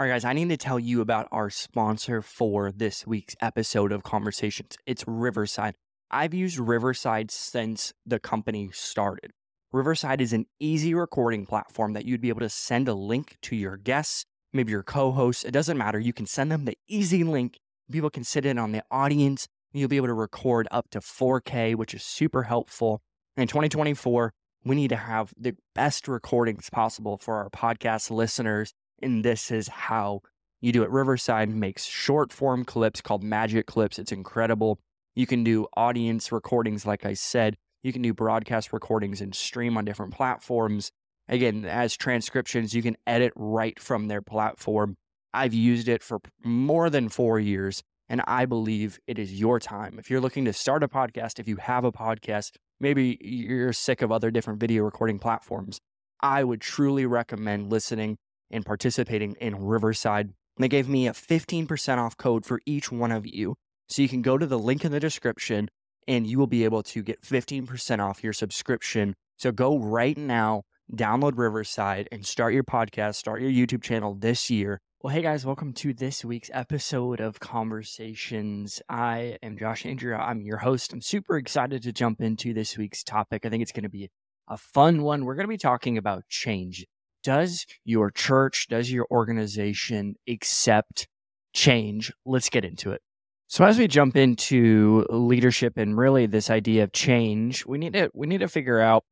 All right, guys, I need to tell you about our sponsor for this week's episode of Conversations. It's Riverside. I've used Riverside since the company started. Riverside is an easy recording platform that you'd be able to send a link to your guests, maybe your co hosts. It doesn't matter. You can send them the easy link. People can sit in on the audience. You'll be able to record up to 4K, which is super helpful. In 2024, we need to have the best recordings possible for our podcast listeners and this is how you do it. Riverside makes short form clips called magic clips. It's incredible. You can do audience recordings, like I said. You can do broadcast recordings and stream on different platforms. Again, as transcriptions, you can edit right from their platform. I've used it for more than four years, and I believe it is your time. If you're looking to start a podcast, if you have a podcast, maybe you're sick of other different video recording platforms, I would truly recommend listening and participating in Riverside. They gave me a 15% off code for each one of you. So you can go to the link in the description and you will be able to get 15% off your subscription. So go right now, download Riverside and start your podcast, start your YouTube channel this year. Well, hey guys, welcome to this week's episode of Conversations. I am Josh Andrew. I'm your host. I'm super excited to jump into this week's topic. I think it's going to be a fun one. We're going to be talking about change does your church, does your organization accept change? Let's get into it. So as we jump into leadership and really this idea of change, we need to we need to figure out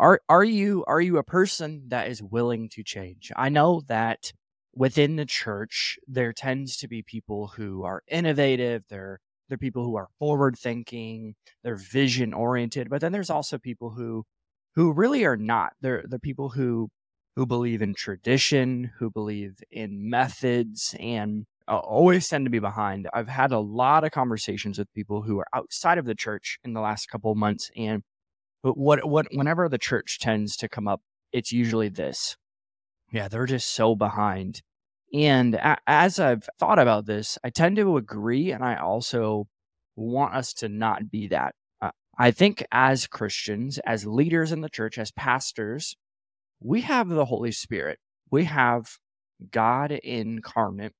are are you are you a person that is willing to change? I know that within the church there tends to be people who are innovative, they're they're people who are forward thinking, they're vision oriented, but then there's also people who who really are not. They're they're people who who believe in tradition, who believe in methods, and uh, always tend to be behind. I've had a lot of conversations with people who are outside of the church in the last couple of months, and what what whenever the church tends to come up, it's usually this. Yeah, they're just so behind. And a- as I've thought about this, I tend to agree, and I also want us to not be that. Uh, I think as Christians, as leaders in the church, as pastors, we have the Holy Spirit. We have God incarnate.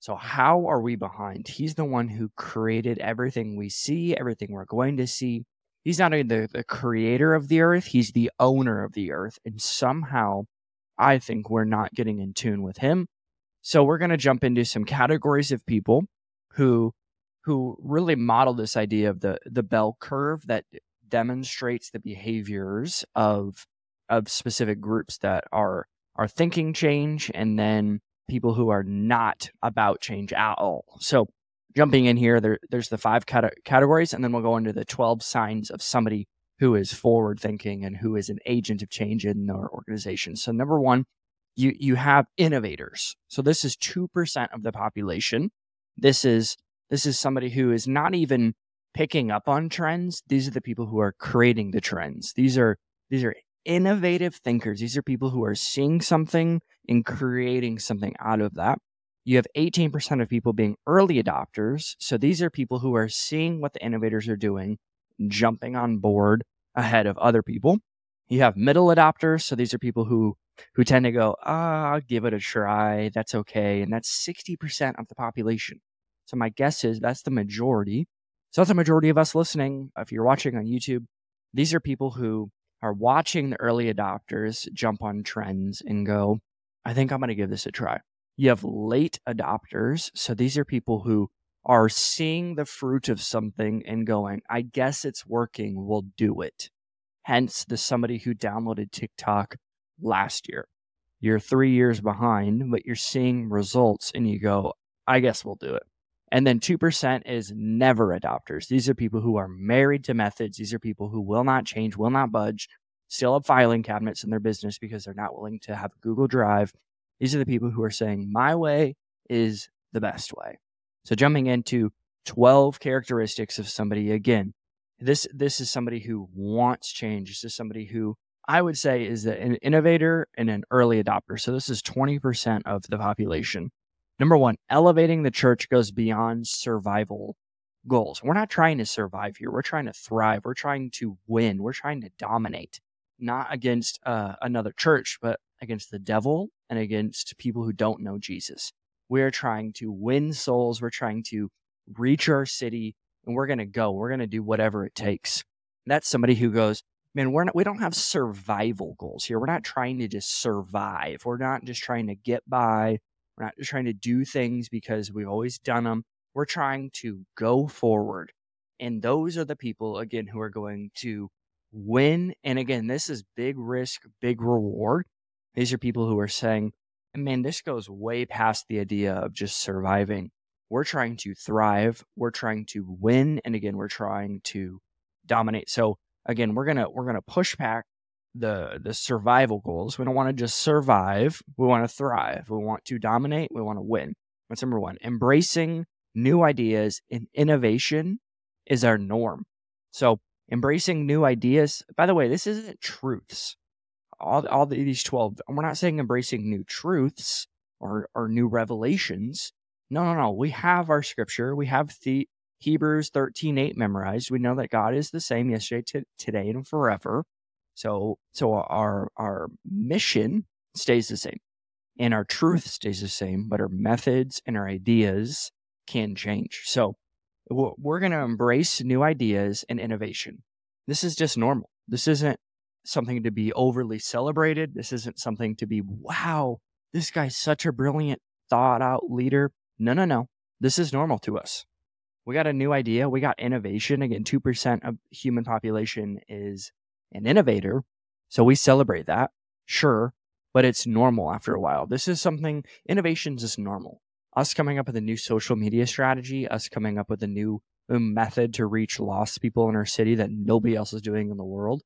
So, how are we behind? He's the one who created everything we see, everything we're going to see. He's not only the, the creator of the earth, he's the owner of the earth. And somehow, I think we're not getting in tune with him. So, we're going to jump into some categories of people who who really model this idea of the the bell curve that demonstrates the behaviors of of specific groups that are are thinking change and then people who are not about change at all. So jumping in here, there, there's the five cate- categories, and then we'll go into the 12 signs of somebody who is forward thinking and who is an agent of change in their organization. So number one, you, you have innovators. So this is 2% of the population. This is, this is somebody who is not even picking up on trends. These are the people who are creating the trends. These are, these are innovative thinkers. These are people who are seeing something and creating something out of that. You have 18% of people being early adopters. So these are people who are seeing what the innovators are doing, jumping on board ahead of other people. You have middle adopters. So these are people who who tend to go, ah, I'll give it a try. That's okay. And that's 60% of the population. So my guess is that's the majority. So that's the majority of us listening. If you're watching on YouTube, these are people who are watching the early adopters jump on trends and go, I think I'm going to give this a try. You have late adopters. So these are people who are seeing the fruit of something and going, I guess it's working. We'll do it. Hence the somebody who downloaded TikTok last year. You're three years behind, but you're seeing results and you go, I guess we'll do it. And then 2% is never adopters. These are people who are married to methods. These are people who will not change, will not budge, still have filing cabinets in their business because they're not willing to have Google Drive. These are the people who are saying, my way is the best way. So jumping into 12 characteristics of somebody again, this this is somebody who wants change. This is somebody who I would say is an innovator and an early adopter. So this is 20% of the population. Number one, elevating the church goes beyond survival goals. We're not trying to survive here. We're trying to thrive. We're trying to win. We're trying to dominate, not against uh, another church, but against the devil and against people who don't know Jesus. We are trying to win souls. We're trying to reach our city and we're going to go. We're going to do whatever it takes. That's somebody who goes, man, we're not, we don't have survival goals here. We're not trying to just survive. We're not just trying to get by. We're not just trying to do things because we've always done them. We're trying to go forward. And those are the people, again, who are going to win. And again, this is big risk, big reward. These are people who are saying, man, this goes way past the idea of just surviving. We're trying to thrive. We're trying to win. And again, we're trying to dominate. So again, we're gonna we're gonna push back the the survival goals. We don't want to just survive. We want to thrive. We want to dominate. We want to win. That's number one. Embracing new ideas and innovation is our norm. So embracing new ideas. By the way, this isn't truths. All all these twelve. We're not saying embracing new truths or or new revelations. No, no, no. We have our scripture. We have the Hebrews 13 8 memorized. We know that God is the same yesterday, t- today, and forever. So, so our our mission stays the same, and our hmm. truth stays the same, but our methods and our ideas can change. So, we're going to embrace new ideas and innovation. This is just normal. This isn't something to be overly celebrated. This isn't something to be wow. This guy's such a brilliant, thought out leader. No, no, no. This is normal to us we got a new idea. We got innovation. Again, 2% of human population is an innovator. So we celebrate that. Sure. But it's normal after a while. This is something, innovation is just normal. Us coming up with a new social media strategy, us coming up with a new um, method to reach lost people in our city that nobody else is doing in the world.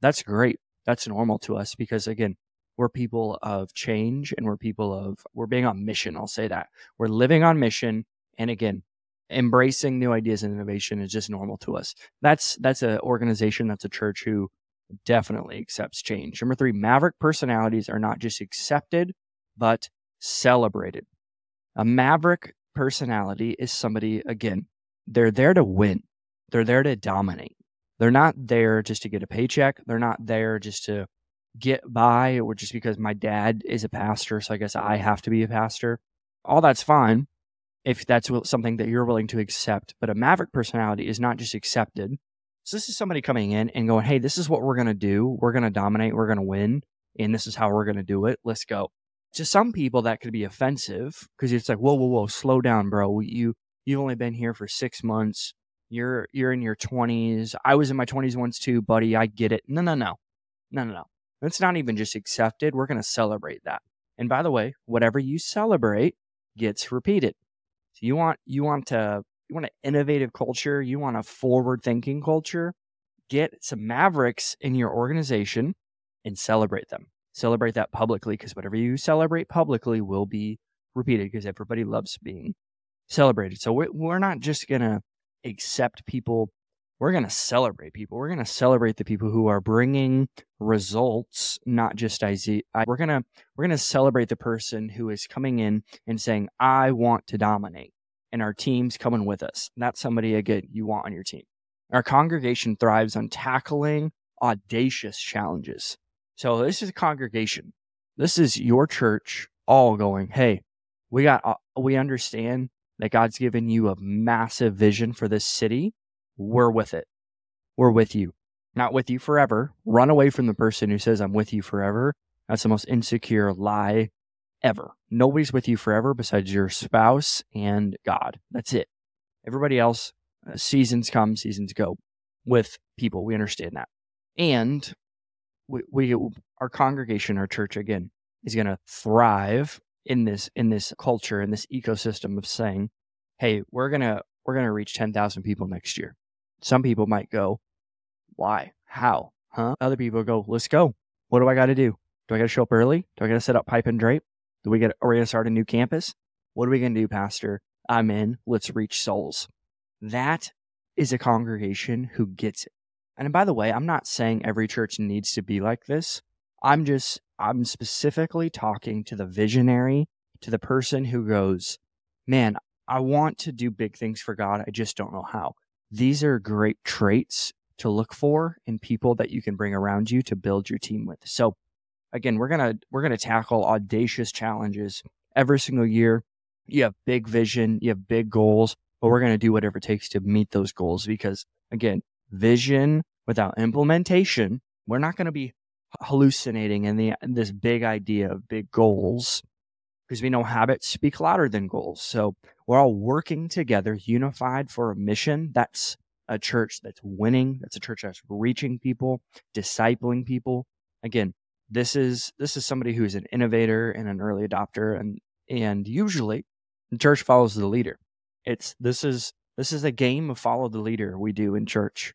That's great. That's normal to us because again, we're people of change and we're people of, we're being on mission. I'll say that. We're living on mission. And again, embracing new ideas and innovation is just normal to us. That's that's an organization, that's a church who definitely accepts change. Number three, maverick personalities are not just accepted, but celebrated. A maverick personality is somebody, again, they're there to win. They're there to dominate. They're not there just to get a paycheck. They're not there just to get by or just because my dad is a pastor. So I guess I have to be a pastor. All that's fine if that's something that you're willing to accept. But a maverick personality is not just accepted. So this is somebody coming in and going, hey, this is what we're going to do. We're going to dominate. We're going to win. And this is how we're going to do it. Let's go. To some people, that could be offensive because it's like, whoa, whoa, whoa, slow down, bro. You, you've only been here for six months. You're, you're in your 20s. I was in my 20s once too, buddy. I get it. No, no, no. No, no, no. It's not even just accepted. We're going to celebrate that. And by the way, whatever you celebrate gets repeated. So you want you want to you want an innovative culture, you want a forward thinking culture, get some mavericks in your organization and celebrate them. Celebrate that publicly because whatever you celebrate publicly will be repeated because everybody loves being celebrated. So we're, not just going to accept people. We're going to celebrate people. We're going to celebrate the people who are bringing results, not just idea. We're going to, we're going to celebrate the person who is coming in and saying, I want to dominate and our team's coming with us. That's somebody, again, you want on your team. Our congregation thrives on tackling audacious challenges. So this is a congregation. This is your church all going, hey, we got, uh, we understand that God's given you a massive vision for this city. We're with it. We're with you. Not with you forever. Run away from the person who says, I'm with you forever. That's the most insecure lie ever. Nobody's with you forever besides your spouse and God. That's it. Everybody else, uh, seasons come, seasons go with people. We understand that. And we, we our congregation, our church again, is going to thrive in this in this culture in this ecosystem of saying, "Hey, we're going to we're going to reach 10,000 people next year." Some people might go, "Why? How? Huh?" Other people go, "Let's go. What do I got to do? Do I got to show up early? Do I got to set up pipe and drape? Do we get are we gonna start a new campus? What are we gonna do, Pastor? I'm in. Let's reach souls. That is a congregation who gets it. And by the way, I'm not saying every church needs to be like this. I'm just I'm specifically talking to the visionary, to the person who goes, Man, I want to do big things for God. I just don't know how. These are great traits to look for in people that you can bring around you to build your team with. So again, we're gonna we're gonna tackle audacious challenges every single year. You have big vision, you have big goals, but we're gonna do whatever it takes to meet those goals because again, vision without implementation, we're not gonna be hallucinating in the this big idea of big goals because we know habits speak louder than goals. So we're all working together, unified for a mission. That's a church that's winning. That's a church that's reaching people, discipling people. Again, this is this is somebody who's an innovator and an early adopter, and and usually the church follows the leader. It's this is this is a game of follow the leader we do in church.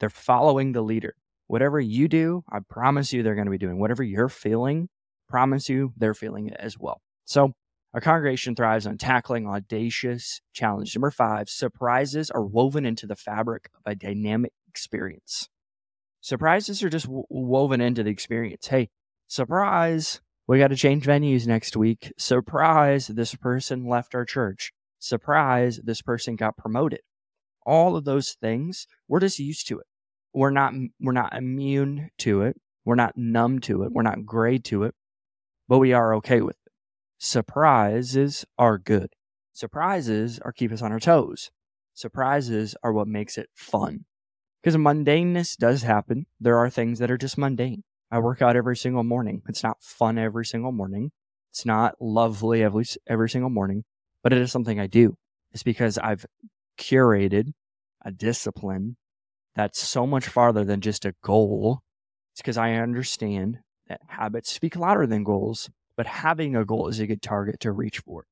They're following the leader. Whatever you do, I promise you they're going to be doing. Whatever you're feeling, promise you they're feeling it as well. So our congregation thrives on tackling audacious challenge. Number five, surprises are woven into the fabric of a dynamic experience. Surprises are just w- woven into the experience. Hey, surprise, we got to change venues next week. Surprise, this person left our church. Surprise, this person got promoted. All of those things, we're just used to it. We're not we're not immune to it. We're not numb to it. We're not gray to it, but we are okay with it. Surprises are good. Surprises are keep us on our toes. Surprises are what makes it fun. Because mundaneness does happen. There are things that are just mundane. I work out every single morning. It's not fun every single morning. It's not lovely every, every single morning, but it is something I do. It's because I've curated a discipline that's so much farther than just a goal. It's because I understand that habits speak louder than goals, but having a goal is a good target to reach for.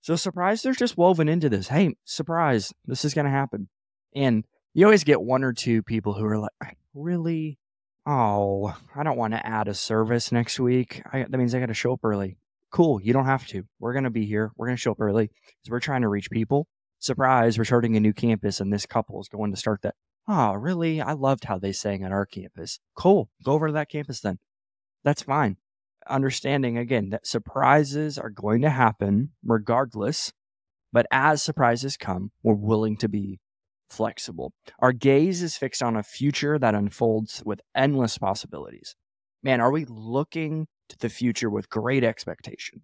So surprise, they're just woven into this. Hey, surprise, this is going to happen. And you always get one or two people who are like, really? Oh, I don't want to add a service next week. I, that means I got to show up early. Cool. You don't have to. We're going to be here. We're going to show up early because we're trying to reach people. Surprise, we're starting a new campus and this couple is going to start that. Oh, really? I loved how they sang at our campus. Cool. Go over to that campus then. That's fine. Understanding again that surprises are going to happen regardless. But as surprises come, we're willing to be flexible. Our gaze is fixed on a future that unfolds with endless possibilities. Man, are we looking to the future with great expectation?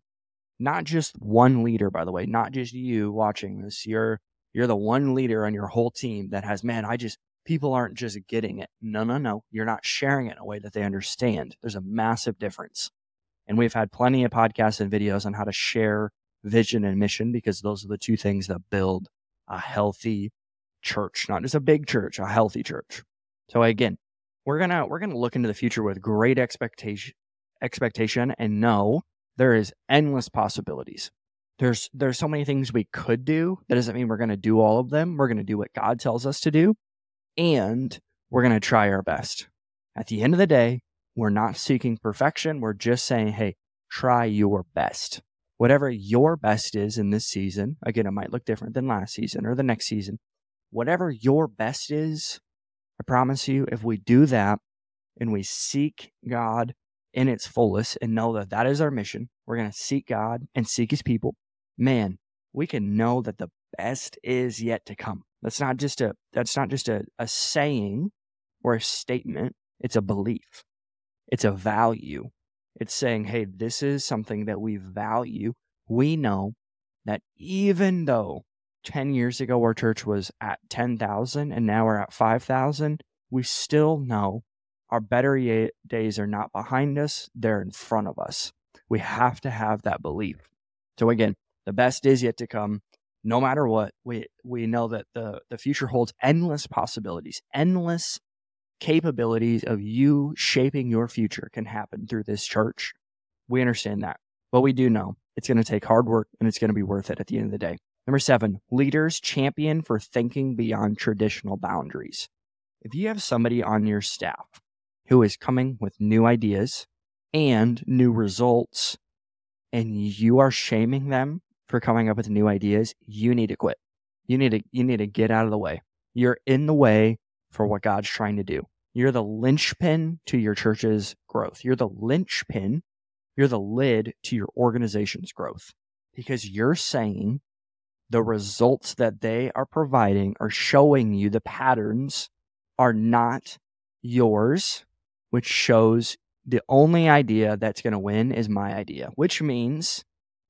Not just one leader, by the way, not just you watching this. You're you're the one leader on your whole team that has, man, I just people aren't just getting it. No, no, no. You're not sharing it in a way that they understand. There's a massive difference. And we've had plenty of podcasts and videos on how to share vision and mission because those are the two things that build a healthy church, not just a big church, a healthy church. So again, we're gonna we're gonna look into the future with great expectation expectation and know there is endless possibilities. There's there's so many things we could do. That doesn't mean we're gonna do all of them. We're gonna do what God tells us to do, and we're gonna try our best. At the end of the day, we're not seeking perfection. We're just saying, hey, try your best. Whatever your best is in this season, again, it might look different than last season or the next season, whatever your best is, I promise you, if we do that and we seek God in its fullest and know that that is our mission, we're going to seek God and seek his people, man, we can know that the best is yet to come. That's not just a that's not just a, a saying or a statement, it's a belief. It's a value. It's saying, hey, this is something that we value. We know that even though 10 years ago our church was at 10,000 and now we're at 5,000, we still know our better days are not behind us, they're in front of us. We have to have that belief. So again, the best is yet to come. No matter what, we we know that the the future holds endless possibilities, endless capabilities of you shaping your future can happen through this church. We understand that. But we do know it's going to take hard work and it's going to be worth it at the end of the day. Number seven, leaders champion for thinking beyond traditional boundaries. If you have somebody on your staff who is coming with new ideas and new results, and you are shaming them for coming up with new ideas, you need to quit. You need to you need to get out of the way. You're in the way for what God's trying to do. You're the linchpin to your church's growth. You're the linchpin. You're the lid to your organization's growth because you're saying the results that they are providing are showing you the patterns are not yours, which shows the only idea that's going to win is my idea, which means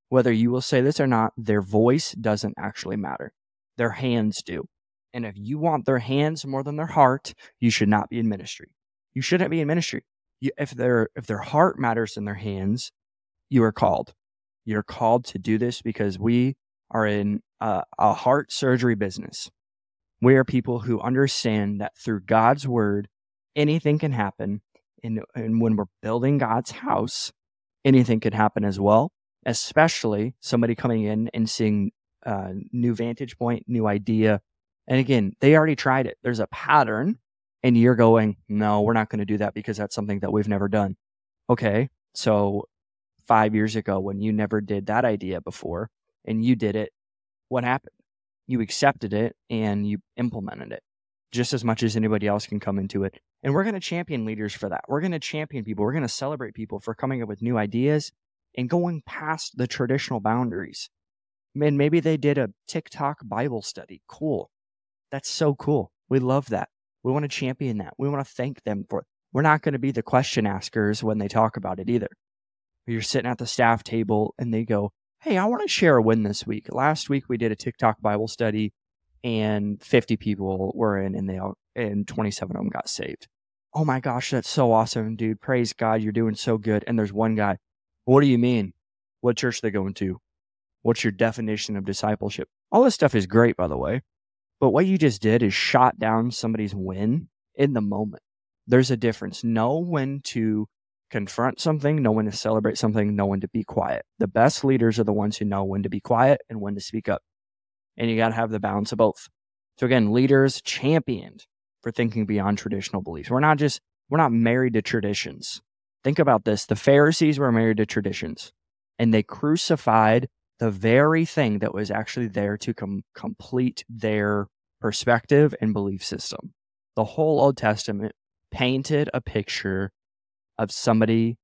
whether you will say this or not, their voice doesn't actually matter. Their hands do. And if you want their hands more than their heart, you should not be in ministry. You shouldn't be in ministry. You, if their if their heart matters than their hands, you are called. You're called to do this because we are in a, a heart surgery business. We are people who understand that through God's word, anything can happen. And, and when we're building God's house, anything can happen as well, especially somebody coming in and seeing a new vantage point, new idea. And again, they already tried it. There's a pattern, and you're going, no, we're not going to do that because that's something that we've never done. Okay. So five years ago, when you never did that idea before and you did it, what happened? You accepted it and you implemented it just as much as anybody else can come into it. And we're going to champion leaders for that. We're going to champion people. We're going to celebrate people for coming up with new ideas and going past the traditional boundaries. Man, maybe they did a TikTok Bible study. Cool. That's so cool. We love that. We want to champion that. We want to thank them for it. We're not going to be the question askers when they talk about it either. You're sitting at the staff table and they go, Hey, I want to share a win this week. Last week we did a TikTok Bible study and 50 people were in and they all and 27 of them got saved. Oh my gosh, that's so awesome, dude. Praise God, you're doing so good. And there's one guy. What do you mean? What church they going to? What's your definition of discipleship? All this stuff is great, by the way. But what you just did is shot down somebody's win in the moment. There's a difference. Know when to confront something, know when to celebrate something, know when to be quiet. The best leaders are the ones who know when to be quiet and when to speak up and you got to have the balance of both. So again, leaders championed for thinking beyond traditional beliefs. We're not just we're not married to traditions. Think about this. The Pharisees were married to traditions and they crucified the very thing that was actually there to com- complete their perspective and belief system. The whole Old Testament painted a picture of somebody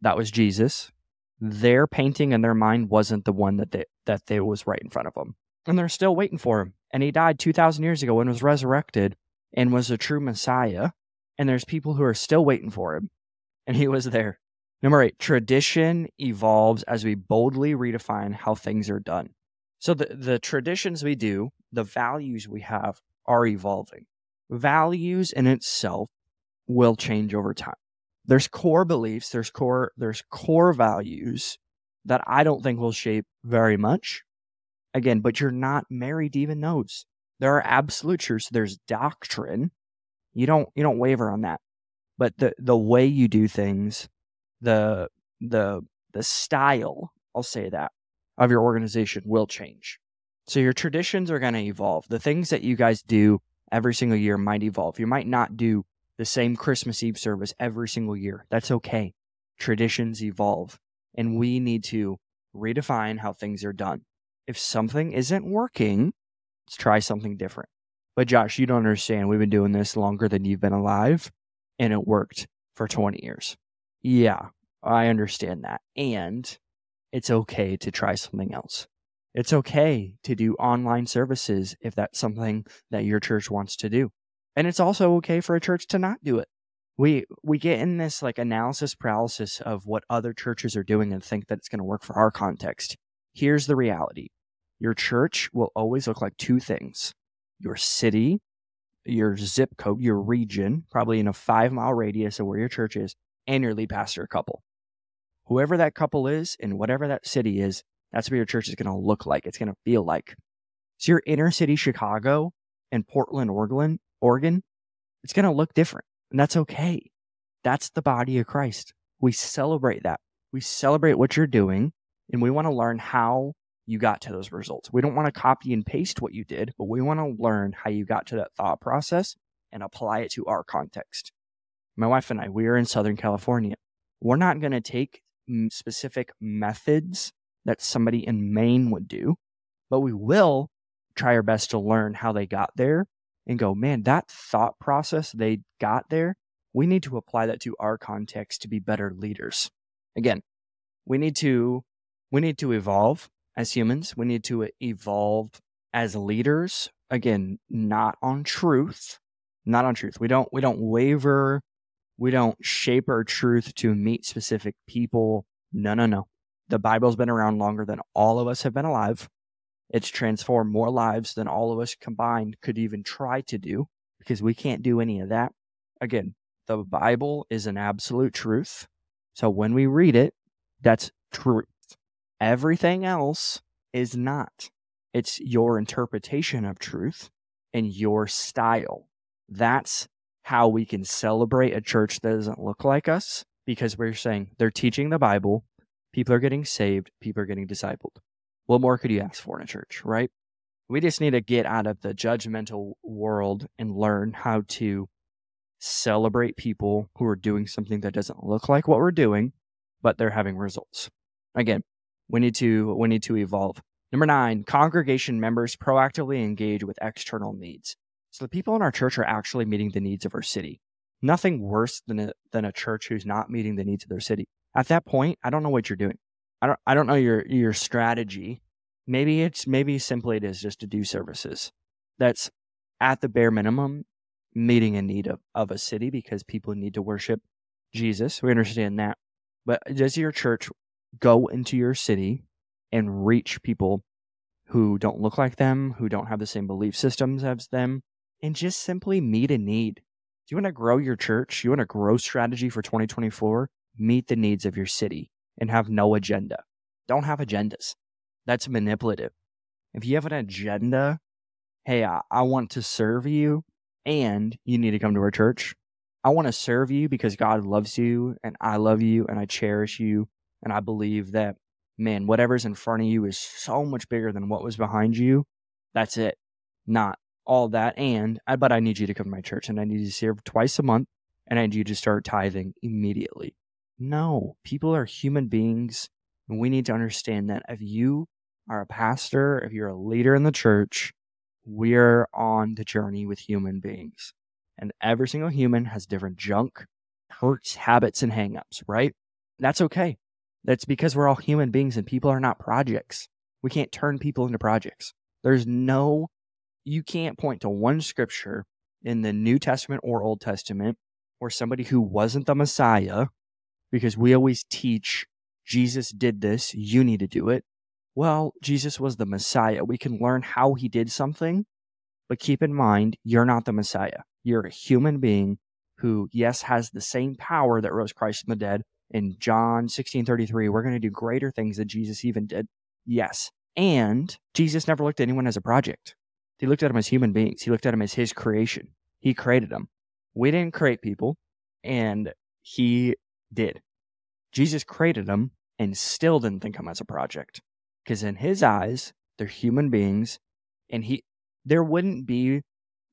that was Jesus. Their painting in their mind wasn't the one that they, that they was right in front of them and they're still waiting for him. And he died 2,000 years ago and was resurrected and was a true Messiah. And there's people who are still waiting for him. And he was there. Number eight, tradition evolves as we boldly redefine how things are done. So the, the traditions we do, the values we have are evolving. Values in itself will change over time. There's core beliefs, there's core, there's core values that I don't think will shape very much again, but you're not married to even those. There are absolute truths. There's doctrine. You don't you don't waver on that. But the the way you do things, the the the style, I'll say that, of your organization will change. So your traditions are going to evolve. The things that you guys do every single year might evolve. You might not do the same Christmas Eve service every single year. That's okay. Traditions evolve, and we need to redefine how things are done if something isn't working, let's try something different. But Josh, you don't understand. We've been doing this longer than you've been alive, and it worked for 20 years. Yeah, I understand that. And it's okay to try something else. It's okay to do online services if that's something that your church wants to do. And it's also okay for a church to not do it. We we get in this like analysis paralysis of what other churches are doing and think that it's going to work for our context. Here's the reality. Your church will always look like two things your city, your zip code, your region, probably in a five mile radius of where your church is, and your lead pastor couple. Whoever that couple is and whatever that city is, that's what your church is going to look like. It's going to feel like. So your inner city Chicago and Portland, Oregon, Oregon, it's going to look different. And that's okay. That's the body of Christ. We celebrate that. We celebrate what you're doing and we want to learn how you got to those results. We don't want to copy and paste what you did, but we want to learn how you got to that thought process and apply it to our context. My wife and I, we are in Southern California. We're not going to take specific methods that somebody in Maine would do, but we will try our best to learn how they got there and go, man, that thought process they got there, we need to apply that to our context to be better leaders. Again, we need to we need to evolve as humans. We need to evolve as leaders. Again, not on truth, not on truth. We don't we don't waver We don't shape our truth to meet specific people. No, no, no. The Bible's been around longer than all of us have been alive. It's transformed more lives than all of us combined could even try to do because we can't do any of that. Again, the Bible is an absolute truth. So when we read it, that's truth. Everything else is not. It's your interpretation of truth and your style. That's how we can celebrate a church that doesn't look like us because we're saying they're teaching the Bible, people are getting saved, people are getting discipled. What more could you ask for in a church, right? We just need to get out of the judgmental world and learn how to celebrate people who are doing something that doesn't look like what we're doing, but they're having results. Again, we need to we need to evolve. Number nine, congregation members proactively engage with external needs. So the people in our church are actually meeting the needs of our city. Nothing worse than a, than a church who's not meeting the needs of their city. At that point, I don't know what you're doing. I don't I don't know your your strategy. Maybe it's maybe simply it is just to do services. That's at the bare minimum meeting a need of, of a city because people need to worship Jesus. We understand that. But does your church go into your city and reach people who don't look like them, who don't have the same belief systems as them, and just simply meet a need? Do you want to grow your church? You want a growth strategy for 2024? Meet the needs of your city and have no agenda. Don't have agendas. That's manipulative. If you have an agenda, hey, I, I want to serve you, and you need to come to our church. I want to serve you because God loves you and I love you and I cherish you. And I believe that, man, whatever's in front of you is so much bigger than what was behind you. That's it. Not all that. And, but I need you to come to my church and I need you to serve twice a month and I need you to start tithing immediately. No, people are human beings. And we need to understand that if you are a pastor, if you're a leader in the church, we're on the journey with human beings. And every single human has different junk, hurts, habits, and hangups, right? That's okay. That's because we're all human beings and people are not projects. We can't turn people into projects. There's no, you can't point to one scripture in the New Testament or Old Testament where somebody who wasn't the Messiah, because we always teach Jesus did this, you need to do it well, Jesus was the Messiah. We can learn how he did something, but keep in mind, you're not the Messiah. You're a human being who, yes, has the same power that rose Christ from the dead. In John 16 33, we're going to do greater things than Jesus even did. Yes. And Jesus never looked at anyone as a project. He looked at them as human beings. He looked at them as his creation. He created them. We didn't create people, and he did. Jesus created them and still didn't think them as a project because in his eyes they're human beings and he there wouldn't be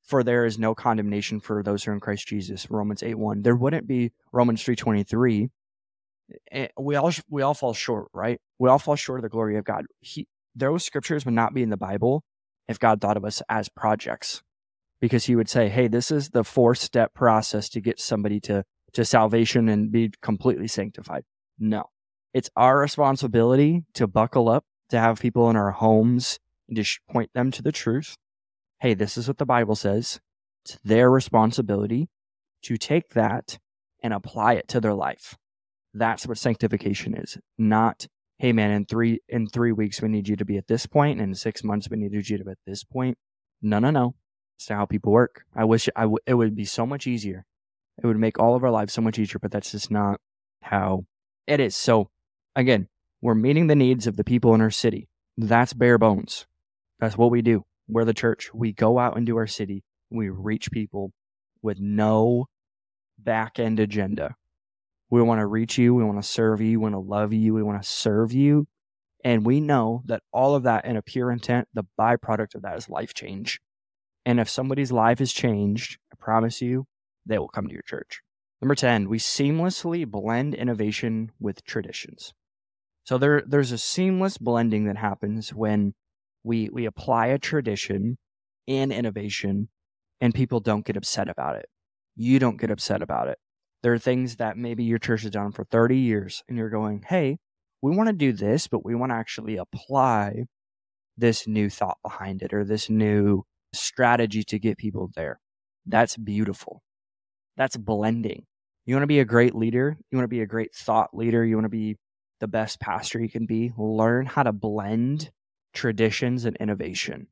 for there is no condemnation for those who are in Christ Jesus Romans 8 1 there wouldn't be Romans 323 eh, we all we all fall short right we all fall short of the glory of God he those scriptures would not be in the Bible if God thought of us as projects because he would say hey this is the four step process to get somebody to to salvation and be completely sanctified no it's our responsibility to buckle up to have people in our homes and just point them to the truth. Hey, this is what the Bible says. It's their responsibility to take that and apply it to their life. That's what sanctification is. Not, hey man, in three in three weeks we need you to be at this point, and in six months we need you to be at this point. No, no, no. It's not how people work. I wish I w- it would be so much easier. It would make all of our lives so much easier, but that's just not how it is. So, again, we're meeting the needs of the people in our city. That's bare bones. That's what we do. We're the church. We go out into our city. We reach people with no back end agenda. We want to reach you. We want to serve you. We want to love you. We want to serve you. And we know that all of that in a pure intent, the byproduct of that is life change. And if somebody's life is changed, I promise you, they will come to your church. Number 10, we seamlessly blend innovation with traditions. So there there's a seamless blending that happens when we we apply a tradition and innovation and people don't get upset about it. You don't get upset about it. There are things that maybe your church has done for 30 years and you're going, "Hey, we want to do this, but we want to actually apply this new thought behind it or this new strategy to get people there." That's beautiful. That's blending. You want to be a great leader, you want to be a great thought leader, you want to be the best pastor you can be. Learn how to blend traditions and innovation.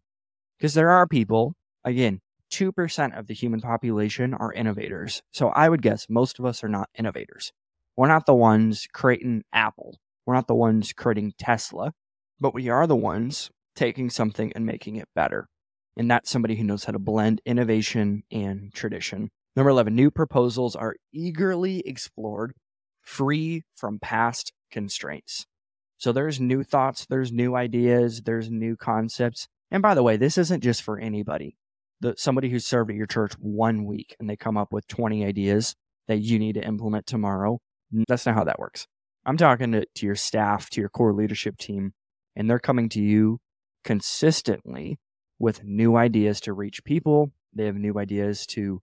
Because there are people, again, 2% of the human population are innovators. So I would guess most of us are not innovators. We're not the ones creating Apple. We're not the ones creating Tesla, but we are the ones taking something and making it better. And that's somebody who knows how to blend innovation and tradition. Number 11, new proposals are eagerly explored, free from past constraints. So there's new thoughts, there's new ideas, there's new concepts. And by the way, this isn't just for anybody. The, somebody who served at your church one week and they come up with 20 ideas that you need to implement tomorrow. That's not how that works. I'm talking to, to your staff, to your core leadership team, and they're coming to you consistently with new ideas to reach people. They have new ideas to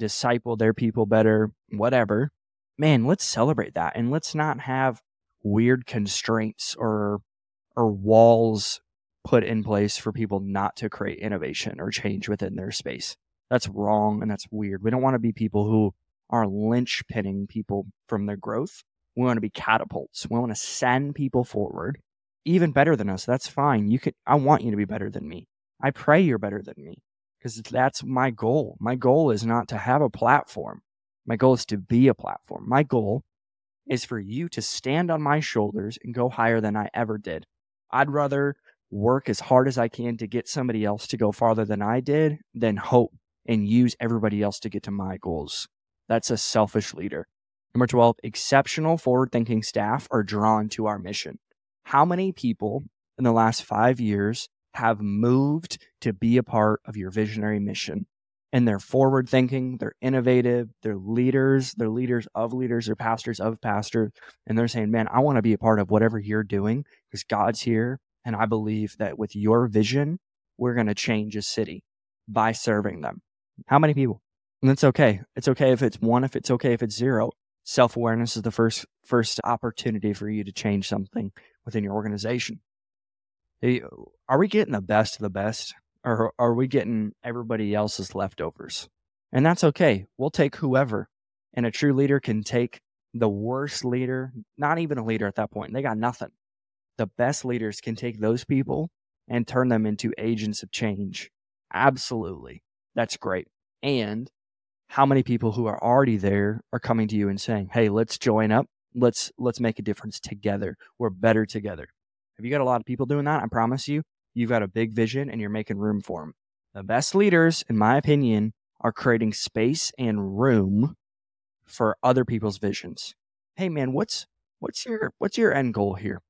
disciple their people better, whatever. Man, let's celebrate that and let's not have weird constraints or or walls put in place for people not to create innovation or change within their space. That's wrong and that's weird. We don't want to be people who are lynchpinning people from their growth. We want to be catapults. We want to send people forward even better than us. That's fine. You could I want you to be better than me. I pray you're better than me because that's my goal. My goal is not to have a platform. My goal is to be a platform. My goal is for you to stand on my shoulders and go higher than I ever did. I'd rather work as hard as I can to get somebody else to go farther than I did than hope and use everybody else to get to my goals. That's a selfish leader. Number 12, exceptional forward thinking staff are drawn to our mission. How many people in the last five years have moved to be a part of your visionary mission. And they're forward thinking, they're innovative, they're leaders, they're leaders of leaders, they're pastors of pastors. And they're saying, man, I want to be a part of whatever you're doing because God's here. And I believe that with your vision, we're going to change a city by serving them. How many people? And that's okay. It's okay if it's one, if it's okay if it's zero. Self awareness is the first first opportunity for you to change something within your organization. Are we getting the best of the best, or are we getting everybody else's leftovers? And that's okay. We'll take whoever. And a true leader can take the worst leader, not even a leader at that point. They got nothing. The best leaders can take those people and turn them into agents of change. Absolutely. That's great. And how many people who are already there are coming to you and saying, "Hey, let's join up. Let's let's make a difference together. We're better together." If you got a lot of people doing that, I promise you, you've got a big vision and you're making room for them. The best leaders, in my opinion, are creating space and room for other people's visions. Hey man, what's what's your what's your end goal here?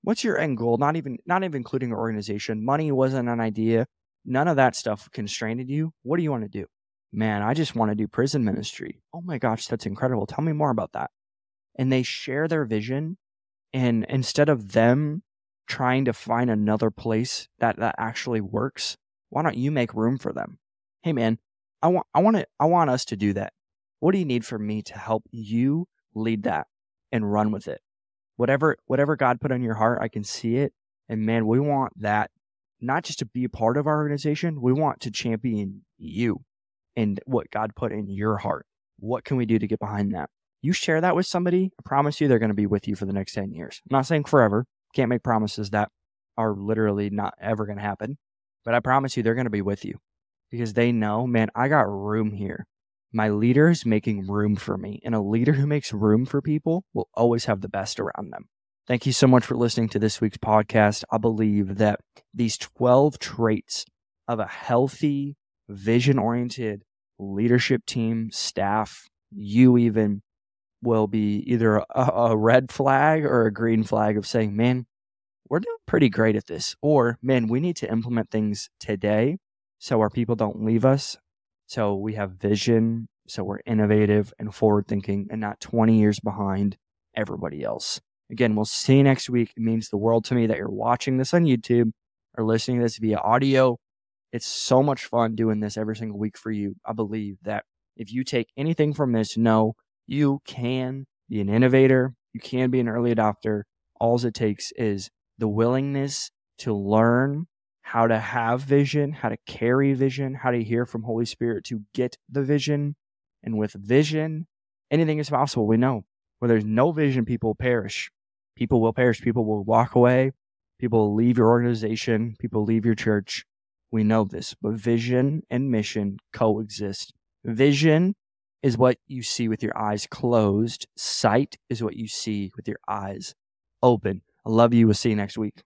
What's your end goal? Not even not even including organization. Money wasn't an idea. None of that stuff constrained you. What do you want to do? Man, I just want to do prison ministry. Oh my gosh, that's incredible. Tell me more about that. And they share their vision and instead of them trying to find another place that that actually works, why don't you make room for them? Hey man, I want I want to I want us to do that. What do you need from me to help you lead that and run with it? Whatever whatever God put on your heart, I can see it. And man, we want that not just to be a part of our organization, we want to champion you and what God put in your heart. What can we do to get behind that? You share that with somebody, I promise you they're going to be with you for the next 10 years. I'm not saying forever, can't make promises that are literally not ever going to happen. But I promise you, they're going to be with you because they know, man, I got room here. My leader is making room for me. And a leader who makes room for people will always have the best around them. Thank you so much for listening to this week's podcast. I believe that these 12 traits of a healthy, vision oriented leadership team, staff, you even will be either a, a, red flag or a green flag of saying, man, we're doing pretty great at this. Or, man, we need to implement things today so our people don't leave us. So we have vision. So we're innovative and forward thinking and not 20 years behind everybody else. Again, we'll see you next week. It means the world to me that you're watching this on YouTube or listening to this via audio. It's so much fun doing this every single week for you. I believe that if you take anything from this, know you can be an innovator, you can be an early adopter. All it takes is the willingness to learn how to have vision, how to carry vision, how to hear from Holy Spirit to get the vision. And with vision anything is possible. We know where there's no vision, people perish. People will perish. People will walk away. People will leave your organization. People leave your church. We know this, but vision and mission coexist. Vision is what you see with your eyes closed. Sight is what you see with your eyes open. I love you. We'll see you next week.